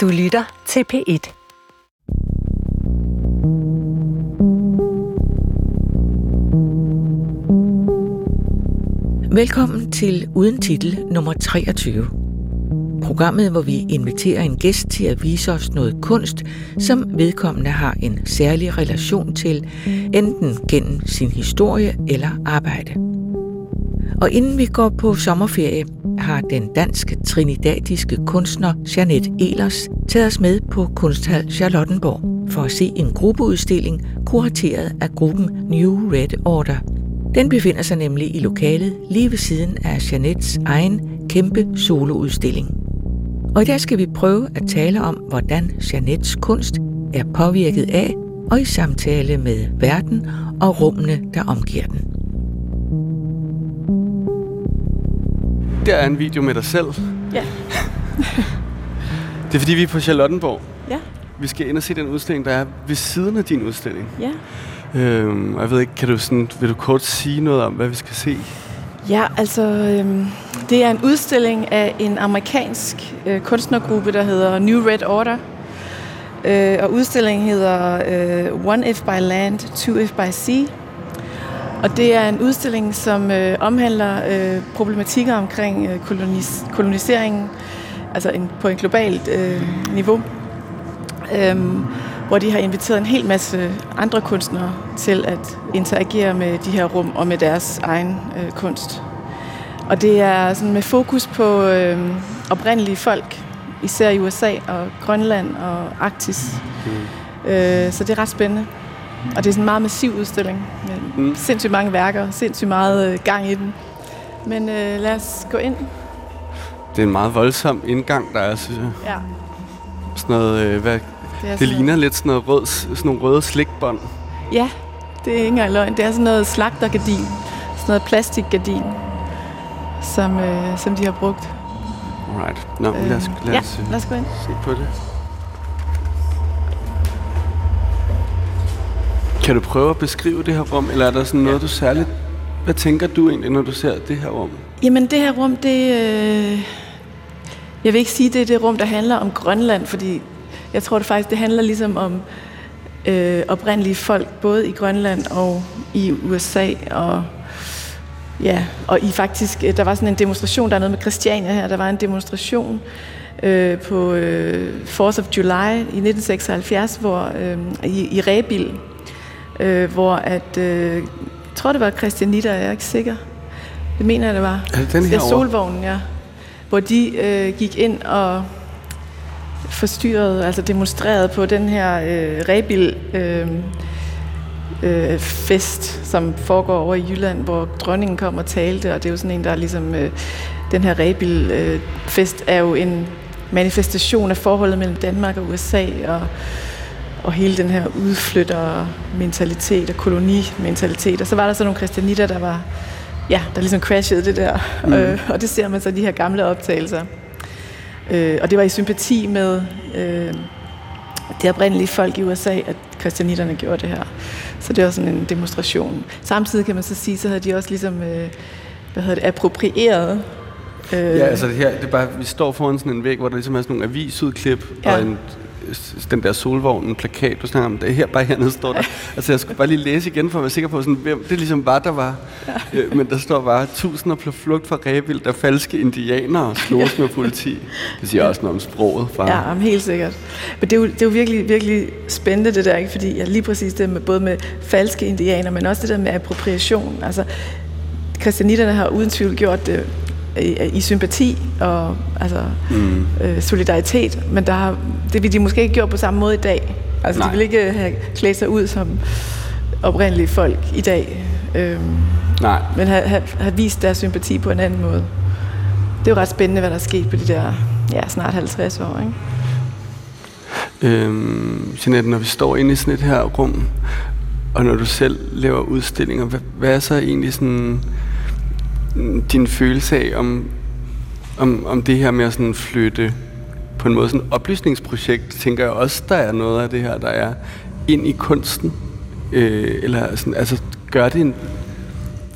Du lytter til P1. Velkommen til Uden Titel nummer 23. Programmet, hvor vi inviterer en gæst til at vise os noget kunst, som vedkommende har en særlig relation til, enten gennem sin historie eller arbejde. Og inden vi går på sommerferie, har den danske trinidadiske kunstner Janet Elers taget os med på Kunsthal Charlottenborg for at se en gruppeudstilling kurateret af gruppen New Red Order. Den befinder sig nemlig i lokalet lige ved siden af Janets egen kæmpe soloudstilling. Og i dag skal vi prøve at tale om, hvordan Janets kunst er påvirket af og i samtale med verden og rummene, der omgiver den. Der er en video med dig selv. Ja. Det er fordi, vi er på Charlottenborg. Ja. Vi skal ind og se den udstilling, der er ved siden af din udstilling. Ja. Øhm, jeg ved ikke, kan du sådan, vil du kort sige noget om, hvad vi skal se? Ja, altså øhm, det er en udstilling af en amerikansk øh, kunstnergruppe, der hedder New Red Order. Øh, og udstillingen hedder øh, One If by Land, Two If by Sea. Og det er en udstilling, som øh, omhandler øh, problematikker omkring øh, kolonis- koloniseringen, altså en, på en globalt øh, niveau. Øhm, hvor de har inviteret en hel masse andre kunstnere til at interagere med de her rum og med deres egen øh, kunst. Og det er sådan med fokus på øh, oprindelige folk, især i USA og Grønland og Arktis. Mm. Øh, så det er ret spændende. Og det er sådan en meget massiv udstilling med mm. sindssygt mange værker, sindssygt meget øh, gang i den. Men øh, lad os gå ind. Det er en meget voldsom indgang, der er, synes jeg. Ja. Sådan noget, øh, hvad, Det, det ligner lidt sådan, noget rød, sådan nogle røde slikbånd. Ja, det er ikke engang løgn. Det er sådan noget slagtergardin. Sådan noget plastikgardin, som, øh, som de har brugt. Alright. Nå, øh, lad os, lad ja, os øh, lad os gå ind. se på det. Kan du prøve at beskrive det her rum, eller er der sådan noget, du særligt... Hvad tænker du egentlig, når du ser det her rum? Jamen det her rum, det... Øh, jeg vil ikke sige, det er det rum, der handler om Grønland, fordi jeg tror det faktisk, det handler ligesom om øh, oprindelige folk, både i Grønland og i USA, og ja, og i faktisk, øh, der var sådan en demonstration, der er noget med Christiania her, der var en demonstration øh, på øh, 4th of July i 1976, hvor øh, i, i Rebil, øh, hvor at, øh, jeg tror det var Christianitter, jeg er ikke sikker. Det mener jeg, det var. Er det den her Ja, Solvognen, ja. Hvor de øh, gik ind og forstyrrede, altså demonstrerede på den her øh, rebil øh, øh, fest, som foregår over i Jylland, hvor dronningen kom og talte, og det er jo sådan en, der er ligesom, øh, den her rebil øh, fest er jo en manifestation af forholdet mellem Danmark og USA, og, og hele den her udflyttermentalitet og kolonimentalitet. Og så var der så nogle kristianitter, der var ja, der ligesom crashede det der. Mm. Øh, og det ser man så i de her gamle optagelser. Øh, og det var i sympati med øh, det oprindelige folk i USA, at kristianitterne gjorde det her. Så det var sådan en demonstration. Samtidig kan man så sige, så havde de også ligesom, øh, hvad hedder det, approprieret Ja, altså det her, det er bare, vi står foran sådan en væg, hvor der ligesom er sådan nogle avisudklip. Ja. og en, den der solvogn, en plakat, du snakker om, det er her, bare hernede står der. Altså jeg skulle bare lige læse igen, for at være sikker på, sådan, hvem det ligesom var, der var. Ja. Øh, men der står bare, tusinder på flugt fra Rebild, der falske indianere slås med politi. Det siger også noget om sproget, far. Ja, jamen, helt sikkert. Men det er, jo, det er jo virkelig, virkelig spændende det der, ikke? fordi ja, lige præcis det med både med falske indianer, men også det der med appropriation. Altså, kristianitterne har uden tvivl gjort det i, i sympati og altså, mm. øh, solidaritet, men der har, det vil de måske ikke gjort på samme måde i dag. Altså, Nej. de vil ikke have klædt sig ud som oprindelige folk i dag, øhm, Nej, men have, have, have vist deres sympati på en anden måde. Det er jo ret spændende, hvad der er sket på de der ja, snart 50 år. Ikke? Øhm, Jeanette, når vi står inde i sådan et her rum, og når du selv laver udstillinger, hvad, hvad er så egentlig sådan din følelse af, om, om, om det her med at sådan flytte på en måde sådan et oplysningsprojekt, tænker jeg også, der er noget af det her, der er ind i kunsten? Øh, eller sådan, altså, gør det, en,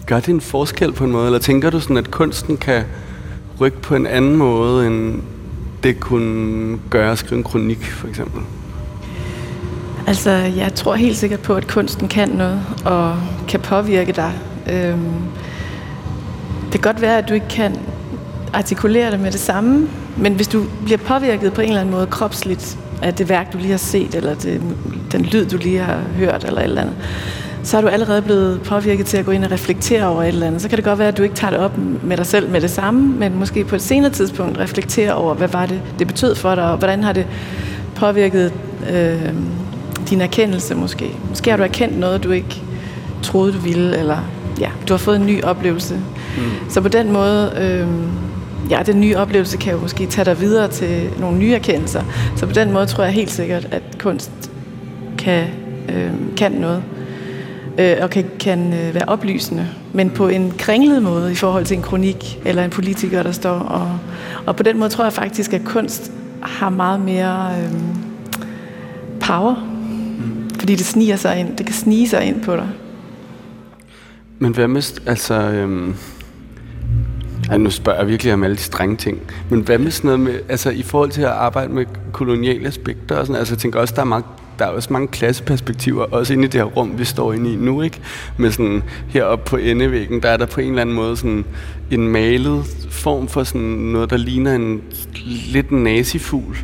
gør det en forskel på en måde? Eller tænker du sådan, at kunsten kan rykke på en anden måde, end det kunne gøre at skrive en kronik, for eksempel? Altså, jeg tror helt sikkert på, at kunsten kan noget, og kan påvirke dig. Øhm, kan godt være, at du ikke kan artikulere det med det samme, men hvis du bliver påvirket på en eller anden måde kropsligt af det værk, du lige har set, eller det, den lyd, du lige har hørt, eller et eller andet, så er du allerede blevet påvirket til at gå ind og reflektere over et eller andet. Så kan det godt være, at du ikke tager det op med dig selv med det samme, men måske på et senere tidspunkt reflektere over, hvad var det, det betød for dig, og hvordan har det påvirket øh, din erkendelse måske. Måske har du erkendt noget, du ikke troede, du ville, eller ja, du har fået en ny oplevelse. Mm. Så på den måde, øh, ja, den nye oplevelse kan jo måske tage dig videre til nogle nye erkendelser. Så på den måde tror jeg helt sikkert, at kunst kan, øh, kan noget øh, og kan, kan øh, være oplysende, men på en kringlet måde i forhold til en kronik eller en politiker, der står. Og, og på den måde tror jeg faktisk, at kunst har meget mere øh, power, mm. fordi det sniger sig ind. Det kan snige sig ind på dig. Men hvad med, altså, øhm, ej, nu spørger jeg virkelig om alle de strenge ting, men hvad med sådan noget med, altså i forhold til at arbejde med koloniale aspekter og sådan, altså jeg tænker også, der er meget der er også mange klasseperspektiver, også inde i det her rum, vi står inde i nu, ikke? Med sådan, heroppe på endevæggen, der er der på en eller anden måde sådan en malet form for sådan noget, der ligner en lidt nazifugl.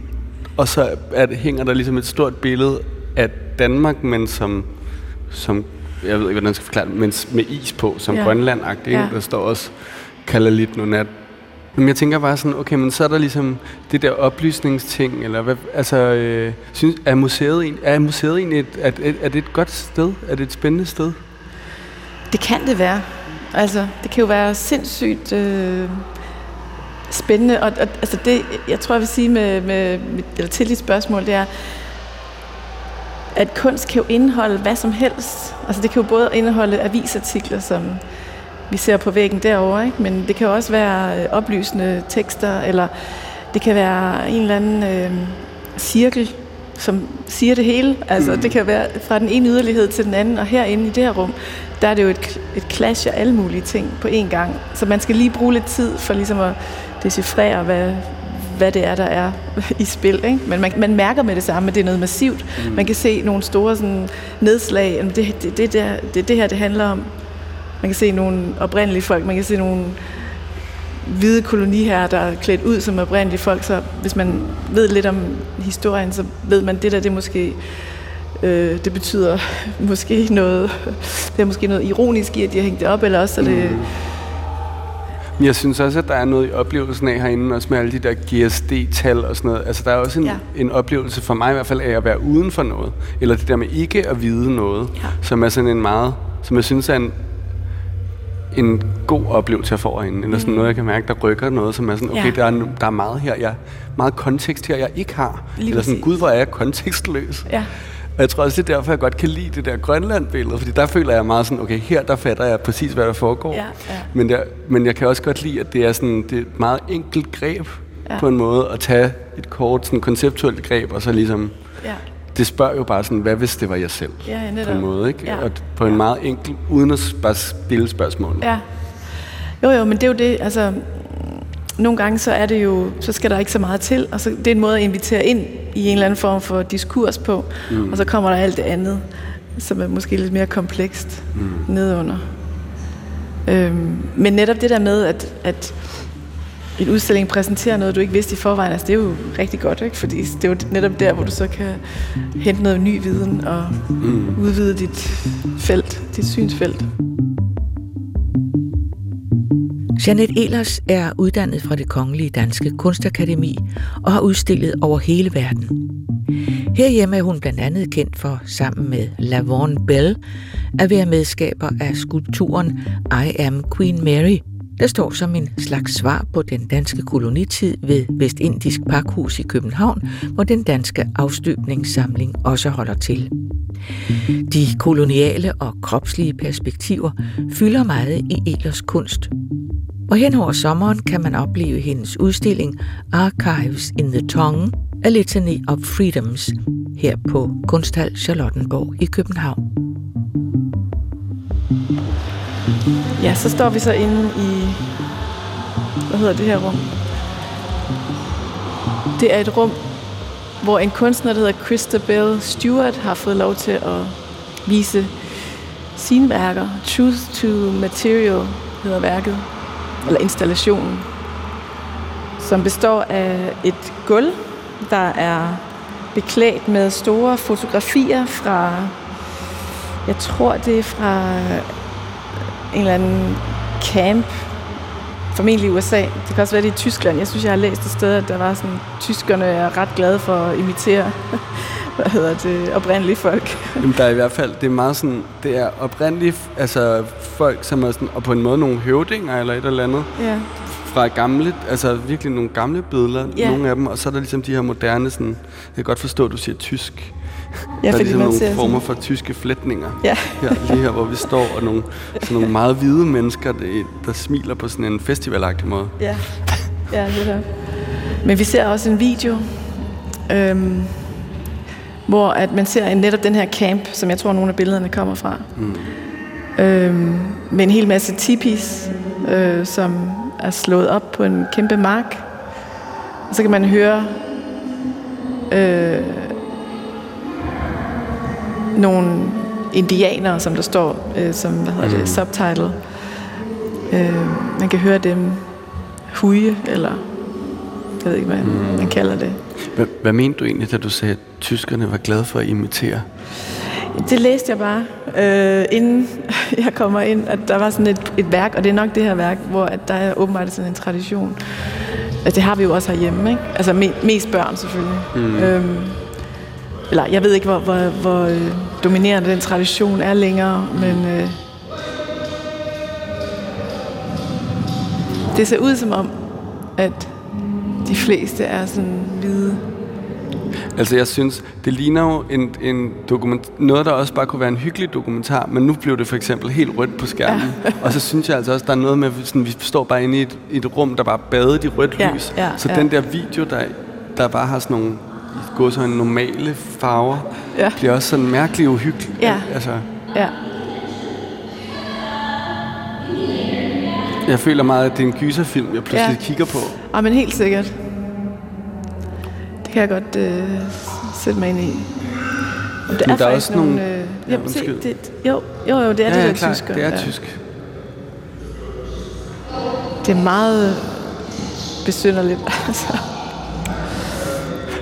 Og så er det, hænger der ligesom et stort billede af Danmark, men som, som jeg ved ikke, hvordan jeg skal forklare det, men med is på, som ja. Grønland-agtigt. Ja. Der står også kalder lidt nu nat men jeg tænker bare sådan, okay, men så er der ligesom det der oplysningsting, eller hvad, altså, øh, synes, er museet, er museet egentlig et, er, er det et godt sted? Er det et spændende sted? Det kan det være. Altså, det kan jo være sindssygt øh, spændende, og, og altså det, jeg tror, jeg vil sige med, med, med eller til dit spørgsmål, det er, at kunst kan jo indeholde hvad som helst. Altså det kan jo både indeholde avisartikler, som vi ser på væggen derovre, ikke? men det kan også være øh, oplysende tekster, eller det kan være en eller anden øh, cirkel, som siger det hele. Altså, mm. det kan være fra den ene yderlighed til den anden, og herinde i det her rum, der er det jo et, et clash af alle mulige ting på én gang. Så man skal lige bruge lidt tid for ligesom at decifrere, hvad, hvad det er, der er i spil. Ikke? Men man, man mærker med det samme, at det er noget massivt. Mm. Man kan se nogle store sådan, nedslag. Det, det, det, det, det, det her, det handler om man kan se nogle oprindelige folk, man kan se nogle hvide koloniherrer, der er klædt ud som oprindelige folk, så hvis man ved lidt om historien, så ved man, det der, det måske øh, det betyder måske noget, det er måske noget ironisk i, at de har hængt det op, eller også er det... Mm. Jeg synes også, at der er noget i oplevelsen af herinde, også med alle de der GSD-tal og sådan noget. Altså, der er også en, ja. en oplevelse for mig i hvert fald af at være uden for noget. Eller det der med ikke at vide noget, ja. som er sådan en meget, som jeg synes er en en god oplevelse, jeg får herinde. Eller sådan mm. noget, jeg kan mærke, der rykker noget, som er sådan, okay, ja. der, er, der er meget her, jeg, meget kontekst her, jeg ikke har. Lige eller sådan, gud, hvor er jeg kontekstløs. Ja. Og jeg tror også, det er derfor, jeg godt kan lide det der Grønland-billede, fordi der føler jeg meget sådan, okay, her der fatter jeg præcis, hvad der foregår. Ja, ja. Men, der, men jeg kan også godt lide, at det er, sådan, det er et meget enkelt greb ja. på en måde, at tage et kort, sådan konceptuelt greb, og så ligesom ja det spørger jo bare sådan, hvad hvis det var jeg selv? Ja, på en måde, ikke? Ja. Og på en meget enkel, uden at bare stille spørgsmål. Ja. Jo, jo, men det er jo det, altså, nogle gange så er det jo, så skal der ikke så meget til, og så det er en måde at invitere ind i en eller anden form for diskurs på, mm. og så kommer der alt det andet, som er måske lidt mere komplekst mm. nedunder. Øhm, men netop det der med, at, at en udstilling præsenterer noget, du ikke vidste i forvejen, altså det er jo rigtig godt, ikke? fordi det er jo netop der, hvor du så kan hente noget ny viden og mm. udvide dit felt, dit synsfelt. Janet Elers er uddannet fra det Kongelige Danske Kunstakademi og har udstillet over hele verden. Herhjemme er hun blandt andet kendt for, sammen med Lavon Bell, at være medskaber af skulpturen I Am Queen Mary – der står som en slags svar på den danske kolonitid ved Vestindisk Pakhus i København, hvor den danske afstøbningssamling også holder til. De koloniale og kropslige perspektiver fylder meget i Elers kunst. Og hen over sommeren kan man opleve hendes udstilling Archives in the Tongue, A Litany of Freedoms, her på Kunsthal Charlottenborg i København. Ja, så står vi så inde i, hvad hedder det her rum? Det er et rum, hvor en kunstner, der hedder Christabel Stewart, har fået lov til at vise sine værker. Truth to Material hedder værket, eller installationen, som består af et gulv, der er beklædt med store fotografier fra, jeg tror det er fra en eller anden camp, formentlig i USA. Det kan også være det i Tyskland. Jeg synes, jeg har læst et sted, at der var sådan, tyskerne er ret glade for at imitere hvad hedder det, oprindelige folk. Jamen, der er i hvert fald, det er meget sådan, det er oprindelige, altså folk, som er sådan, og på en måde nogle høvdinger eller et eller andet. Ja. Fra gamle, altså virkelig nogle gamle billeder, Ja. nogle af dem, og så er der ligesom de her moderne, sådan, jeg kan godt forstå, at du siger tysk. Ja, der er ligesom nogle ser former for tyske flætninger. Ja. Her, lige her, hvor vi står, og nogle, sådan nogle meget hvide mennesker, der, der smiler på sådan en festivalagtig måde. Ja, ja det er. Men vi ser også en video, øhm, hvor at man ser en, netop den her camp, som jeg tror, nogle af billederne kommer fra. Mm. Øhm, med en hel masse tipis, øh, som er slået op på en kæmpe mark. Og så kan man høre øh, nogle indianere, som der står som hvad hedder det, Mm. subtitle. Øh, man kan høre dem huge, eller jeg ved ikke, hvad mm. man kalder det. Hvad, hvad mente du egentlig, da du sagde, at tyskerne var glade for at imitere? Det læste jeg bare, øh, inden jeg kommer ind, at der var sådan et, et værk, og det er nok det her værk, hvor at der er åbenbart sådan en tradition. Altså, det har vi jo også herhjemme, ikke? Altså me, mest børn selvfølgelig. Mm. Øhm, eller jeg ved ikke, hvor, hvor, hvor øh, dominerende den tradition er længere, men øh, det ser ud som om, at de fleste er sådan hvide. Altså jeg synes, det ligner jo en, en dokument, noget, der også bare kunne være en hyggelig dokumentar, men nu blev det for eksempel helt rødt på skærmen. Ja. og så synes jeg altså også, der er noget med, sådan, vi står bare inde i et, et rum, der bare badet i rødt Ja, lys. ja, så ja. den der video, der, der bare har sådan nogle gå så normale farver, Ja. bliver også sådan mærkeligt uhyggelig. Ja. Altså, Ja, jeg føler meget, at det er en gyserfilm, jeg pludselig Ja. kigger på. ah, men helt sikkert. Det kan jeg godt øh, sætte mig ind i. Og det Men er der er også nogle- nogle... Øh, Ja, ja, se, det, jo, jo, jo, det er ja, det ja, der klart, tysker. det er ja. tysk. Det er meget besynderligt. Altså.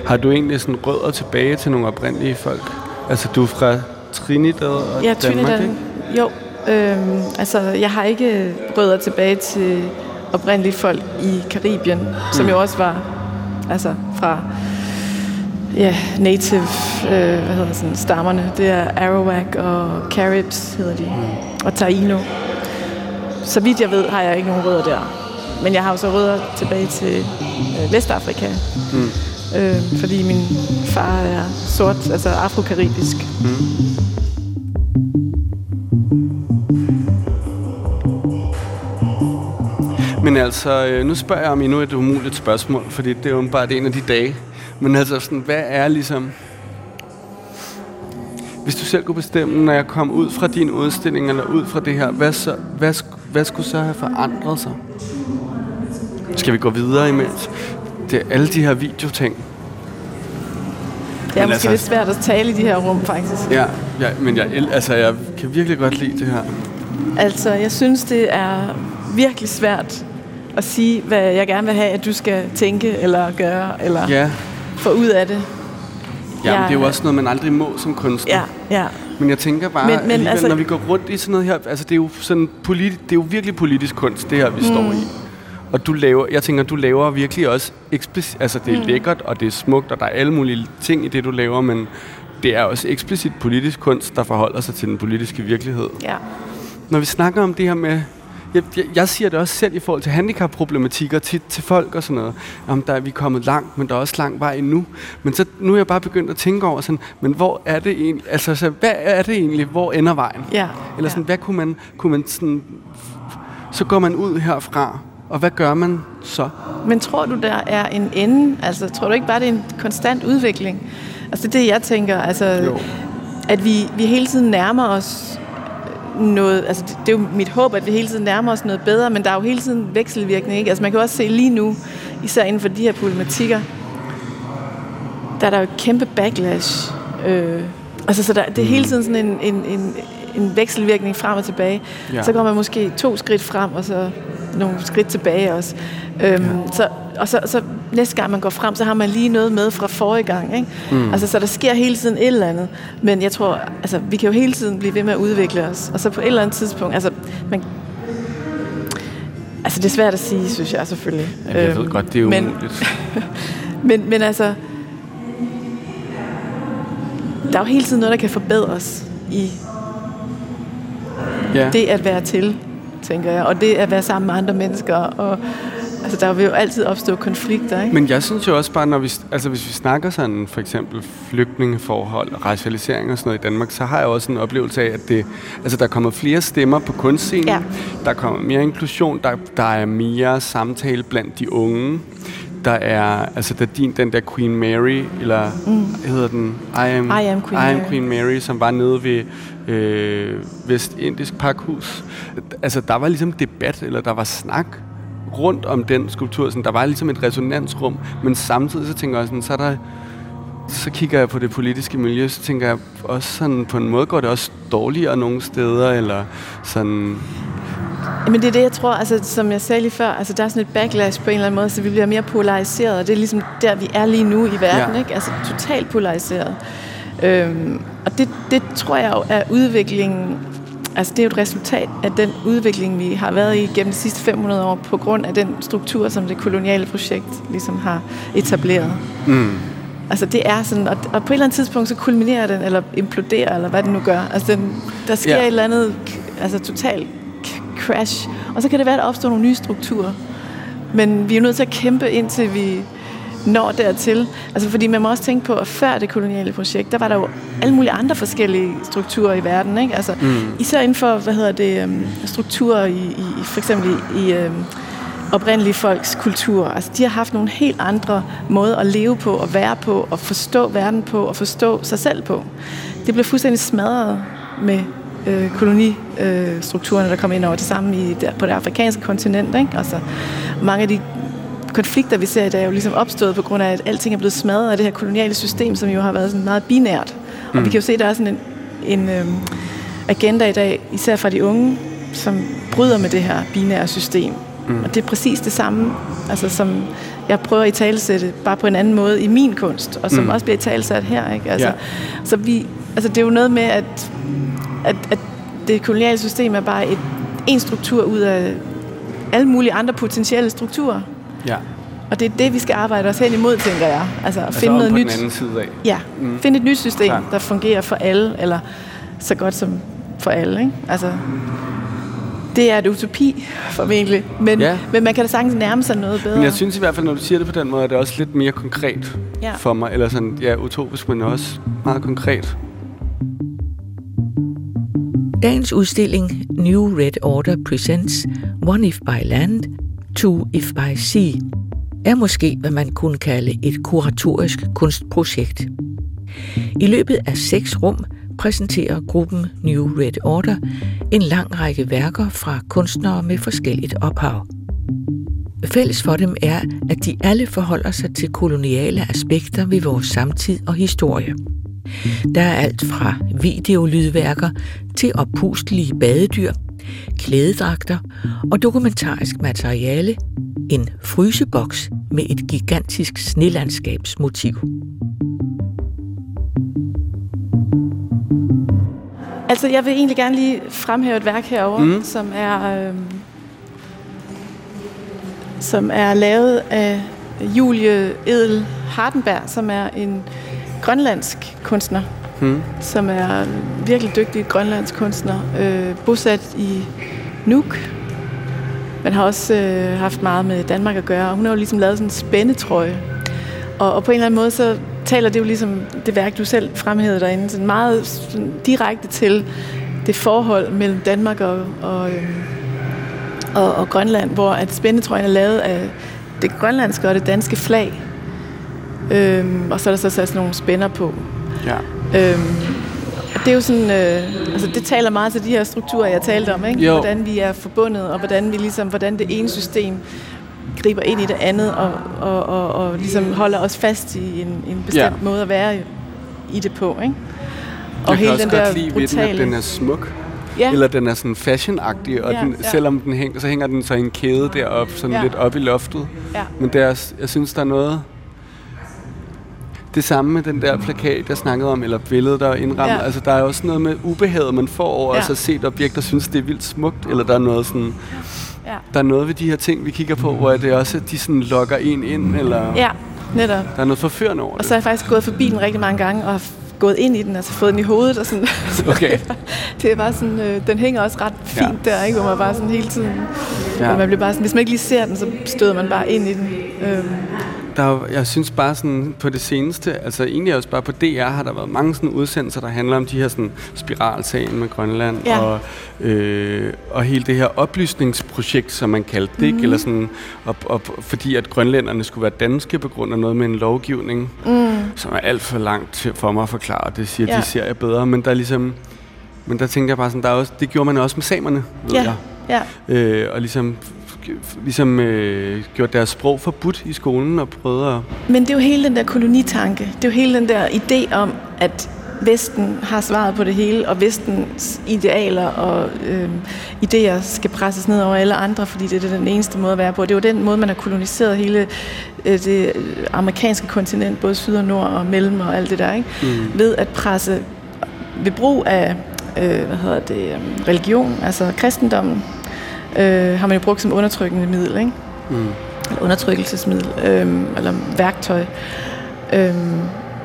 Har du egentlig sådan rødder tilbage til nogle oprindelige folk? Altså, du er fra Trinidad og Ja, Danmark, Trinidad. ikke? Jo, øhm, altså jeg har ikke rødder tilbage til oprindelige folk i Karibien, mm. som jo også var altså fra ja, native øh, hvad hedder sådan, stammerne. Det er Arawak og Caribs hedder de, mm. og Taino. Så vidt jeg ved, har jeg ikke nogen rødder der. Men jeg har jo så rødder tilbage til øh, Vestafrika. Mm. Øh, fordi min far er sort, altså afrokaribisk. Mm. Men altså, øh, nu spørger jeg om endnu et umuligt spørgsmål, fordi det er jo bare en af de dage. Men altså, sådan, hvad er ligesom... Hvis du selv kunne bestemme, når jeg kom ud fra din udstilling, eller ud fra det her, hvad, så, hvad, hvad skulle så have forandret sig? Skal vi gå videre imens? Det er alle de her videoting. Det er Men måske altså- lidt svært at tale i de her rum, faktisk. Ja, ja men jeg, altså, jeg kan virkelig godt lide det her. Altså, jeg synes, det er virkelig svært at sige, hvad jeg gerne vil have, at du skal tænke eller gøre, eller ja. Få ud af det. ja men det er jo også noget, man aldrig må som kunstner. Ja, ja. Men jeg tænker bare, men men, altså- når vi går rundt i sådan noget her, altså det er jo sådan politi- det er jo virkelig politisk kunst, det her, vi mm. står i. Og du laver, jeg tænker, du laver virkelig også eksplicit, altså det er mm. lækkert, og det er smukt, og der er alle mulige ting i det, du laver, men det er også eksplicit politisk kunst, der forholder sig til den politiske virkelighed. ja. Når vi snakker om det her med, jeg, jeg, jeg siger det også selv i forhold til handicapproblematikker tit til folk og sådan noget, om der er vi er kommet langt, men der er også lang vej endnu. Men så nu er jeg bare begyndt at tænke over sådan, men hvor er det egentlig, altså så, hvad er det egentlig, hvor ender vejen? Ja, Eller sådan, hvad kunne man, kunne man sådan, så går man ud herfra, og hvad gør man så? Men tror du, der er en ende? Altså, tror du ikke bare, det er en konstant udvikling? Altså, det er det, jeg tænker. Altså, Jo. at vi, vi hele tiden nærmer os noget, altså det, det er jo mit håb, at vi hele tiden nærmer os noget bedre, men der er jo hele tiden vekselvirkning, ikke? Altså man kan jo også se lige nu, især inden for de her problematikker, der er der jo et kæmpe backlash. Øh, altså, så der, det er hele tiden sådan en, en, en, en vekselvirkning frem og tilbage. Ja. Så går man måske to skridt frem, og så nogle skridt tilbage også. Øhm, ja. så, og så, så næste gang man går frem, så har man lige noget med fra forrige gang. Ikke? Mm. Altså, så der sker hele tiden et eller andet. Men jeg tror, altså, vi kan jo hele tiden blive ved med at udvikle os. Og så på et eller andet tidspunkt, altså, man, altså det er svært at sige, synes jeg selvfølgelig. Ja, jeg ved øhm, godt, det er men, men, men altså, der er jo hele tiden noget, der kan forbedres i ja. det at være til, tænker jeg. Og det at være sammen med andre mennesker. Og, altså, der vil jo altid opstå konflikter, ikke? Men jeg synes jo også bare, når vi, altså, hvis vi snakker sådan for eksempel flygtningeforhold, racialisering og sådan noget i Danmark, så har jeg også en oplevelse af, at det, altså, der kommer flere stemmer på kunstscenen. Ja. Der kommer mere inklusion. Der, der er mere samtale blandt de unge der er, altså der din, den der Queen Mary, eller mm. hedder den? I am, I am, Queen, I am Mary. Queen Mary, som var nede ved øh, Vestindisk Parkhus. Altså der var ligesom debat, eller der var snak rundt om den skulptur. Sådan, der var ligesom et resonansrum, men samtidig så tænker jeg sådan, så er der så kigger jeg på det politiske miljø, så tænker jeg også sådan, på en måde går det også dårligere nogle steder, eller sådan, men det er det, jeg tror, altså, som jeg sagde lige før, altså, der er sådan et backlash på en eller anden måde, så vi bliver mere polariseret, og det er ligesom der, vi er lige nu i verden, ja. ikke? Altså totalt polariseret. Øhm, og det, det tror jeg jo er udviklingen, altså det er jo et resultat af den udvikling, vi har været i gennem de sidste 500 år, på grund af den struktur, som det koloniale projekt ligesom har etableret. Mm. Altså det er sådan, og, og på et eller andet tidspunkt, så kulminerer den, eller imploderer, eller hvad den nu gør. Altså den, der sker ja. et eller andet, altså totalt crash. Og så kan det være, at der opstår nogle nye strukturer. Men vi er nødt til at kæmpe, indtil vi når dertil. Altså fordi man må også tænke på, at før det koloniale projekt, der var der jo alle mulige andre forskellige strukturer i verden. Ikke? Altså, mm. Især inden for, hvad hedder det, um, strukturer i, i, for eksempel i, um, oprindelige folks kultur. Altså, de har haft nogle helt andre måder at leve på, og være på, og forstå verden på, og forstå sig selv på. Det blev fuldstændig smadret med øh, kolonistrukturerne, der kom ind over det samme i, der, på det afrikanske kontinent. Ikke? Altså, mange af de konflikter, vi ser i dag, er jo ligesom opstået på grund af, at alting er blevet smadret af det her koloniale system, som jo har været sådan meget binært. Mm. Og vi mm. kan jo se, at der er sådan en, en øh, agenda i dag, især fra de unge, som bryder med det her binære system. Mm. Og det er præcis det samme, altså, som jeg prøver at talesætte, bare på en anden måde i min kunst, og som mm. også bliver i talesat her. Ikke? Altså, ja. Så vi, altså, det er jo noget med, at at, at det koloniale system er bare et, en struktur ud af alle mulige andre potentielle strukturer. Ja. Og det er det, vi skal arbejde os hen imod, tænker jeg. Altså at altså finde noget på nyt. Den anden side af. Ja, mm. finde et nyt system, ja. der fungerer for alle, eller så godt som for alle. Ikke? Altså, det er et utopi, formentlig. Men, ja. men man kan da sagtens nærme sig noget bedre. Men jeg synes i hvert fald, når du siger det på den måde, er det også lidt mere konkret ja. for mig. Eller sådan, ja, utopisk, men også meget konkret. Dagens udstilling New Red Order Presents One If by Land, Two If by Sea er måske, hvad man kunne kalde et kuratorisk kunstprojekt. I løbet af seks rum præsenterer gruppen New Red Order en lang række værker fra kunstnere med forskelligt ophav. Fælles for dem er, at de alle forholder sig til koloniale aspekter ved vores samtid og historie – der er alt fra videolydværker til oppustelige badedyr, klædedragter og dokumentarisk materiale, en fryseboks med et gigantisk snelandskabsmotiv. Altså, jeg vil egentlig gerne lige fremhæve et værk herover, mm. som er øh, som er lavet af Julie Edel Hardenberg, som er en grønlandsk kunstner, hmm. som er virkelig dygtig grønlandsk kunstner, øh, bosat i Nuuk, men har også øh, haft meget med Danmark at gøre. Hun har jo ligesom lavet sådan en spændetrøje. Og, og på en eller anden måde, så taler det jo ligesom det værk, du selv fremhævede derinde, sådan meget sådan direkte til det forhold mellem Danmark og, og, øh, og, og Grønland, hvor at spændetrøjen er lavet af det grønlandske og det danske flag. Øhm, og så er der så sat nogle spænder på. Ja. Øhm, og det er jo sådan, øh, altså det taler meget til de her strukturer, jeg talte om, ikke? Jo. Hvordan vi er forbundet, og hvordan vi ligesom, hvordan det ene system griber ind i det andet og, og, og, og ligesom holder os fast i en, en bestemt ja. måde at være i det på, ikke? Og jeg hele kan også den der lide brutale... ved den, at den er smuk. Ja. Eller den er sådan fashionagtig, og ja, den, ja. selvom den hænger, så hænger den så i en kæde deroppe, sådan ja. lidt op i loftet. Ja. Men det er, jeg synes, der er noget... Det samme med den der plakat, jeg snakkede om, eller billedet, der er indrammet. Ja. Altså, der er også noget med ubehaget, man får over ja. altså, at se et objekt, og synes, det er vildt smukt. Eller der er noget sådan... Ja. Der er noget ved de her ting, vi kigger på, hvor det også de sådan lokker en ind, eller... Ja, netop. Der er noget forførende over det. Og så er jeg faktisk gået forbi den rigtig mange gange, og gået ind i den, altså fået den i hovedet og sådan. Okay. det er bare sådan, øh, den hænger også ret fint ja. der, ikke? Hvor man bare sådan hele tiden, ja. man bliver bare sådan, hvis man ikke lige ser den, så støder man bare ind i den. Øhm, der, jeg synes bare sådan på det seneste, altså egentlig også bare på DR har der været mange sådan udsendelser, der handler om de her sådan spiralsagen med Grønland ja. og, øh, og hele det her oplysningsprojekt, som man kaldte det, mm. eller sådan, og, og, fordi at grønlænderne skulle være danske på grund af noget med en lovgivning, mm. som er alt for langt til, for mig at forklare. Det siger, ja. de ser jeg bedre, men der er ligesom, men der tænkte jeg bare sådan, der er også, det gjorde man også med samerne, ved ja. jeg. Ja. Øh, og ligesom ligesom øh, gjort deres sprog forbudt i skolen og prøvet at... Men det er jo hele den der kolonitanke. Det er jo hele den der idé om, at Vesten har svaret på det hele, og Vestens idealer og øh, idéer skal presses ned over alle andre, fordi det er den eneste måde at være på. Det er jo den måde, man har koloniseret hele øh, det amerikanske kontinent, både syd og nord og mellem og alt det der, ikke? Mm. ved at presse ved brug af øh, hvad hedder det, øh, religion, altså kristendommen, øh, har man jo brugt som undertrykkende middel, ikke? Mm. Eller undertrykkelsesmiddel, øh, eller værktøj. Øh,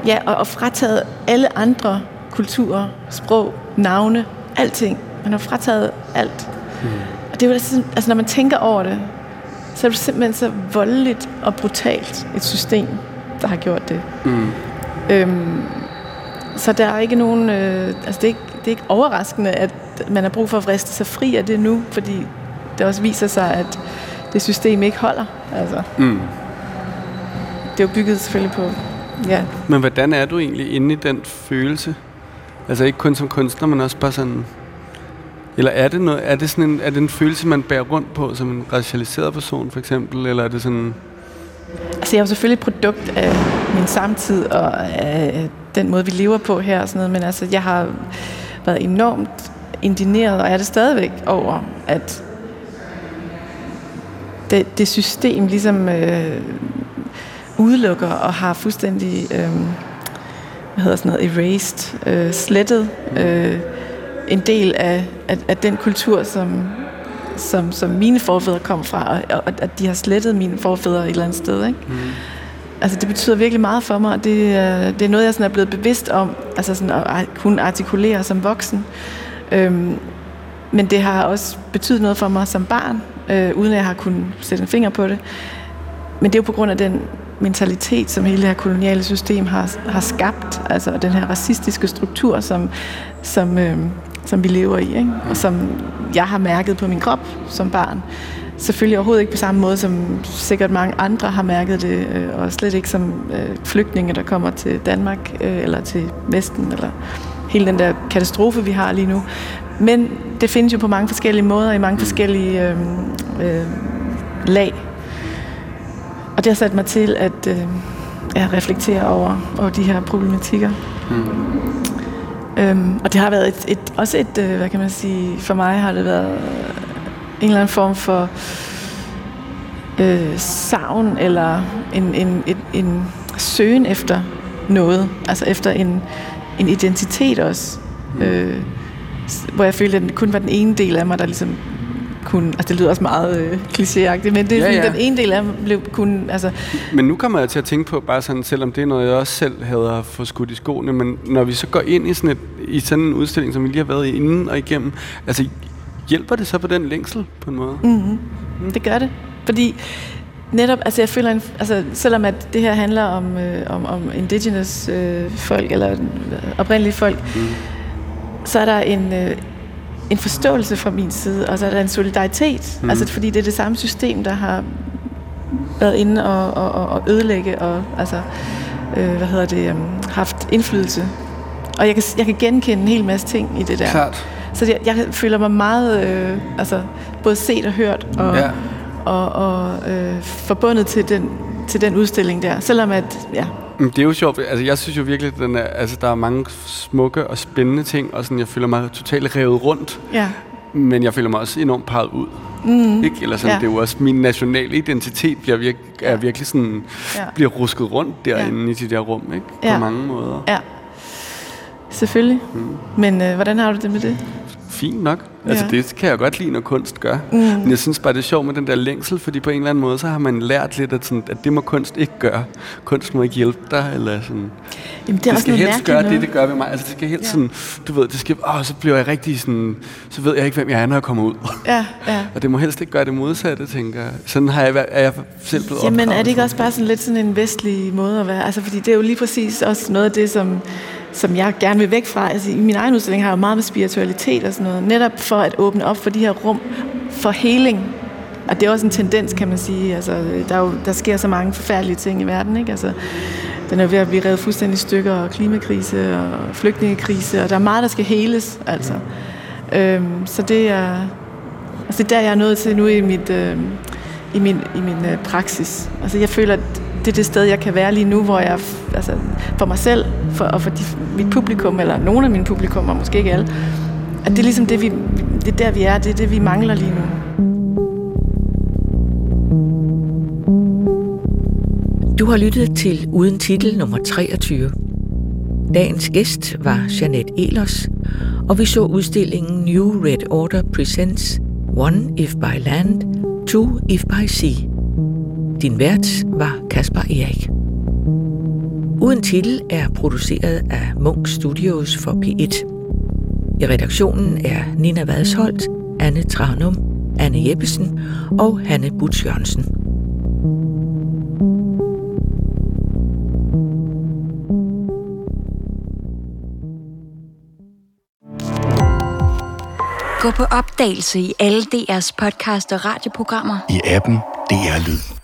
ja, og, og frataget alle andre kulturer, sprog, navne, alting. Man har frataget alt. Mm. Og det er jo sådan, altså når man tænker over det, så er det simpelthen så voldeligt og brutalt et system, der har gjort det. Mm. Øhm, så der er ikke nogen, øh, altså det er ikke, det er ikke overraskende, at man har brug for at vriste sig fri af det nu, fordi det også viser sig, at det system ikke holder. Altså. Mm. Det er jo bygget selvfølgelig på... Ja. Men hvordan er du egentlig inde i den følelse? Altså ikke kun som kunstner, men også bare sådan... Eller er det, noget, er det, sådan en, er det en følelse, man bærer rundt på som en racialiseret person, for eksempel? Eller er det sådan... Altså jeg er jo selvfølgelig et produkt af min samtid og af den måde, vi lever på her og sådan noget, men altså jeg har været enormt indineret, og er det stadigvæk over, at det, det system ligesom øh, udelukker og har fuldstændig øh, hvad hedder sådan noget, erased, øh, slettet øh, en del af, af, af den kultur, som, som, som mine forfædre kom fra, og, og at de har slettet mine forfædre et eller andet sted. Ikke? Mm. Altså det betyder virkelig meget for mig, og det, det er noget, jeg sådan er blevet bevidst om, altså sådan at kunne artikulere som voksen. Øhm, men det har også betydet noget for mig som barn, øh, uden at jeg har kunnet sætte en finger på det. Men det er jo på grund af den mentalitet, som hele det her koloniale system har, har skabt, altså den her racistiske struktur, som, som, øh, som vi lever i, ikke? og som jeg har mærket på min krop som barn. Selvfølgelig overhovedet ikke på samme måde, som sikkert mange andre har mærket det, øh, og slet ikke som øh, flygtninge, der kommer til Danmark øh, eller til Vesten, eller hele den der katastrofe, vi har lige nu. Men det findes jo på mange forskellige måder, i mange forskellige øh, øh, lag. Og det har sat mig til at øh, ja, reflektere over, over de her problematikker. Mm. Øhm, og det har været et, et, også et, øh, hvad kan man sige, for mig har det været en eller anden form for øh, savn, eller en, en, en, en søgen efter noget, altså efter en, en identitet også. Mm. Øh, hvor jeg følte, at det kun var den ene del af mig, der ligesom kunne, altså det lyder også meget øh, klichéagtigt, men det er ja, sådan, ja. den ene del af mig blev kun, altså... Men nu kommer jeg til at tænke på, bare sådan, selvom det er noget, jeg også selv havde fået skudt i skoene, men når vi så går ind i sådan, et, i sådan en udstilling, som vi lige har været i inden og igennem, altså hjælper det så på den længsel på en måde? Mm-hmm. Mm. Det gør det, fordi netop, altså jeg føler, en, altså selvom at det her handler om, øh, om, om indigenous øh, folk, eller oprindelige folk, mm så er der en, øh, en forståelse fra min side, og så er der en solidaritet. Mm. Altså, fordi det er det samme system, der har været inde og, og, og ødelægge og altså, øh, hvad hedder det, øh, haft indflydelse. Og jeg kan, jeg kan genkende en hel masse ting i det der. Klart. Så jeg, jeg føler mig meget øh, altså, både set og hørt og, ja. og, og øh, forbundet til den, til den udstilling der. Selvom at, ja, det er jo sjovt. Altså, jeg synes jo virkelig, at den er, altså, der er mange smukke og spændende ting, og sådan, jeg føler mig totalt revet rundt. Ja. Men jeg føler mig også enormt peget ud. Mm. Ikke? Eller sådan, ja. det er jo også min nationale identitet bliver virke, er virkelig sådan, ja. bliver rusket rundt derinde ja. i de der rum, ikke? På ja. mange måder. Ja. Selvfølgelig. Mm. Men øh, hvordan har du det med det? Fint nok. Altså ja. det kan jeg godt lide, når kunst gør. Mm. Men jeg synes bare, det er sjovt med den der længsel, fordi på en eller anden måde, så har man lært lidt, at, sådan, at det må kunst ikke gøre. Kunst må ikke hjælpe dig, eller sådan. Jamen, det, er det skal helst gøre noget. det, det gør ved mig. Altså det skal helst ja. sådan, du ved, det skal, åh, så bliver jeg rigtig sådan, så ved jeg ikke, hvem jeg er, når jeg kommer ud. Ja, ja. og det må helst ikke gøre det modsatte, tænker jeg. Sådan har jeg, er jeg selv blevet Jamen er det ikke også bare sådan lidt sådan en vestlig måde at være? Altså fordi det er jo lige præcis også noget af det, som som jeg gerne vil væk fra. Altså, I min egen udstilling har jeg jo meget med spiritualitet og sådan noget, netop for at åbne op for de her rum for heling. Og det er også en tendens, kan man sige. Altså, der, er jo, der sker så mange forfærdelige ting i verden. Ikke? Altså, den er ved at blive revet fuldstændig i stykker, og klimakrise og flygtningekrise, og der er meget, der skal heles. Altså. Øhm, så det er, altså, det er der, jeg er nået til nu i, mit, øh, i min, i min øh, praksis. Altså, jeg føler, at det er det sted, jeg kan være lige nu, hvor jeg altså, for mig selv for, og for de, mit publikum, eller nogle af mine publikummer, måske ikke alle, at det er ligesom det, vi, det er der, vi er, det er det, vi mangler lige nu. Du har lyttet til Uden Titel nummer 23. Dagens gæst var Janet Elers, og vi så udstillingen New Red Order Presents One If By Land, Two If By Sea. Din vært var Kasper Erik. Uden titel er produceret af Munk Studios for P1. I redaktionen er Nina Vadsholt, Anne Tranum, Anne Jeppesen og Hanne Butz Jørgensen. Gå på opdagelse i alle DR's podcast og radioprogrammer. I appen DR Lyd.